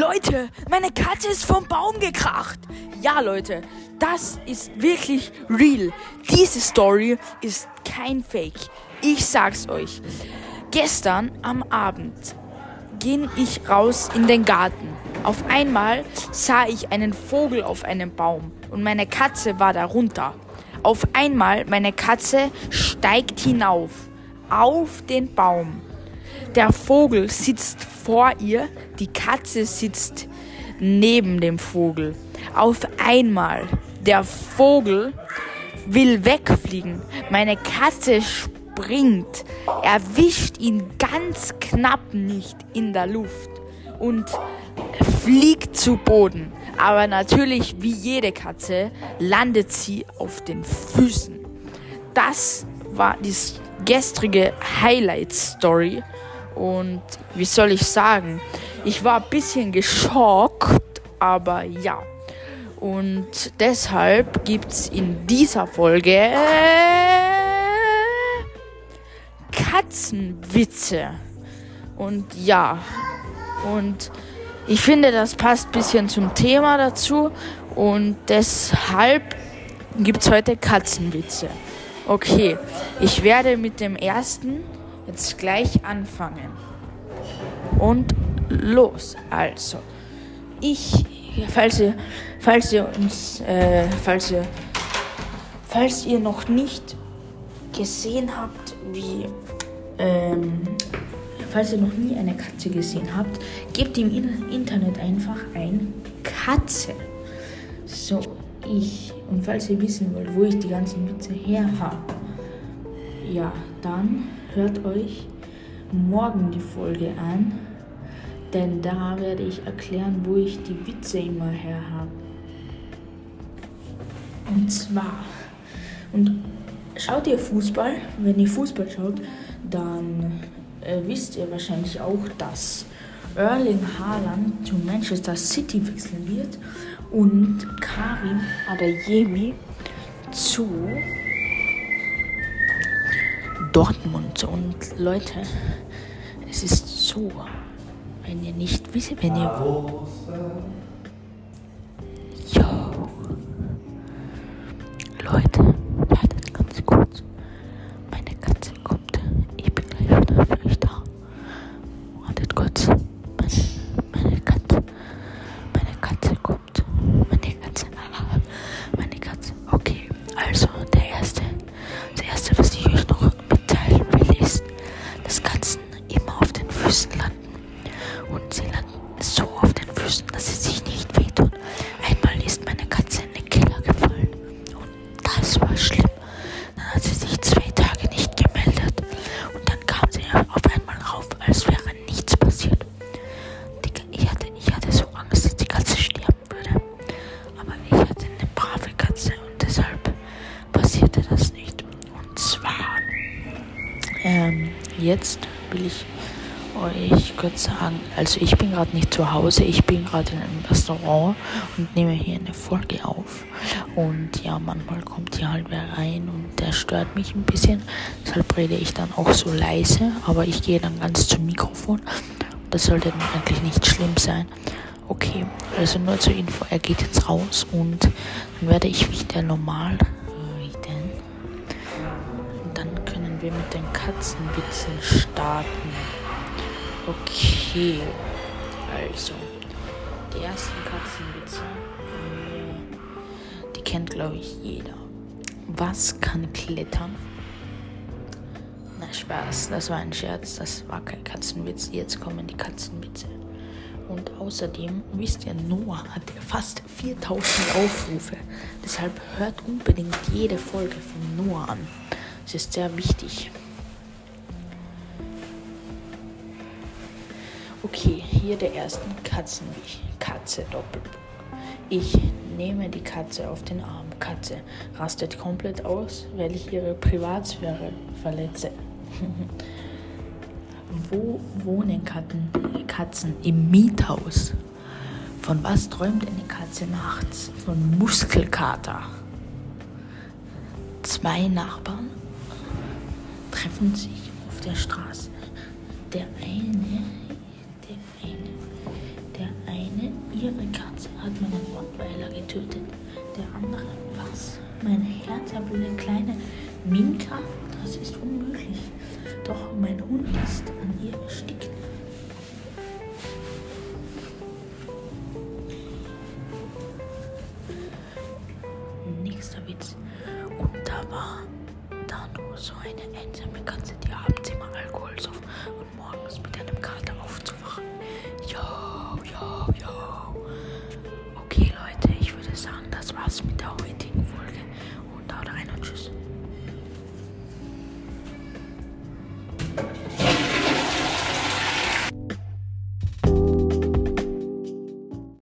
Leute, meine Katze ist vom Baum gekracht. Ja, Leute, das ist wirklich real. Diese Story ist kein Fake. Ich sag's euch. Gestern am Abend ging ich raus in den Garten. Auf einmal sah ich einen Vogel auf einem Baum und meine Katze war darunter. Auf einmal meine Katze steigt hinauf auf den Baum. Der Vogel sitzt vor ihr, die Katze sitzt neben dem Vogel. Auf einmal, der Vogel will wegfliegen. Meine Katze springt, erwischt ihn ganz knapp nicht in der Luft und fliegt zu Boden. Aber natürlich, wie jede Katze, landet sie auf den Füßen. Das war die gestrige Highlight-Story. Und wie soll ich sagen? Ich war ein bisschen geschockt, aber ja. Und deshalb gibt es in dieser Folge Katzenwitze. Und ja. Und ich finde, das passt ein bisschen zum Thema dazu. Und deshalb gibt es heute Katzenwitze. Okay, ich werde mit dem ersten jetzt gleich anfangen. Und los. Also, ich, falls ihr, falls ihr uns, äh, falls ihr, falls ihr noch nicht gesehen habt, wie, ähm, falls ihr noch nie eine Katze gesehen habt, gebt im Internet einfach ein Katze. So, ich, und falls ihr wissen wollt, wo ich die ganzen Witze her habe, ja, dann hört euch morgen die Folge an, denn da werde ich erklären, wo ich die Witze immer her habe. Und zwar, und schaut ihr Fußball? Wenn ihr Fußball schaut, dann äh, wisst ihr wahrscheinlich auch, dass Erling Haaland zu Manchester City wechseln wird und Karim Adeyemi zu Dortmund. Und Leute, es ist so, wenn ihr nicht wisst, wenn ihr. Ja. Leute, ähm, jetzt will ich euch kurz sagen, also ich bin gerade nicht zu Hause, ich bin gerade in einem Restaurant und nehme hier eine Folge auf. Und ja, manchmal kommt hier halt wer rein und der stört mich ein bisschen. Deshalb rede ich dann auch so leise, aber ich gehe dann ganz zum Mikrofon. Das sollte dann eigentlich nicht schlimm sein. Okay, also nur zur Info, er geht jetzt raus und dann werde ich wieder normal wir mit den Katzenwitzen starten. Okay, also die ersten Katzenwitze, die kennt glaube ich jeder. Was kann klettern? Na Spaß, das war ein Scherz, das war kein Katzenwitz. Jetzt kommen die Katzenwitze. Und außerdem, wisst ihr, Noah hat fast 4000 Aufrufe. Deshalb hört unbedingt jede Folge von Noah an. Es ist sehr wichtig. Okay, hier der ersten Katzenwich. Katze Doppelpunkt. Ich nehme die Katze auf den Arm. Katze rastet komplett aus, weil ich ihre Privatsphäre verletze. Wo wohnen Katzen, Katzen? Im Miethaus. Von was träumt eine Katze nachts? Von Muskelkater. Zwei Nachbarn treffen sich auf der Straße. Der eine, der eine, der eine ihre Katze hat meinen Rottweiler getötet. Der andere was? Mein herzhafte kleine Minka? Das ist unmöglich. Doch mein Hund ist an ihr erstickt. Nächster Witz. Und da war so eine einsame Katze, die abends immer Alkohol soff und morgens mit einem Kater aufzuwachen. Yo, yo, yo. Okay, Leute, ich würde sagen, das war's mit der heutigen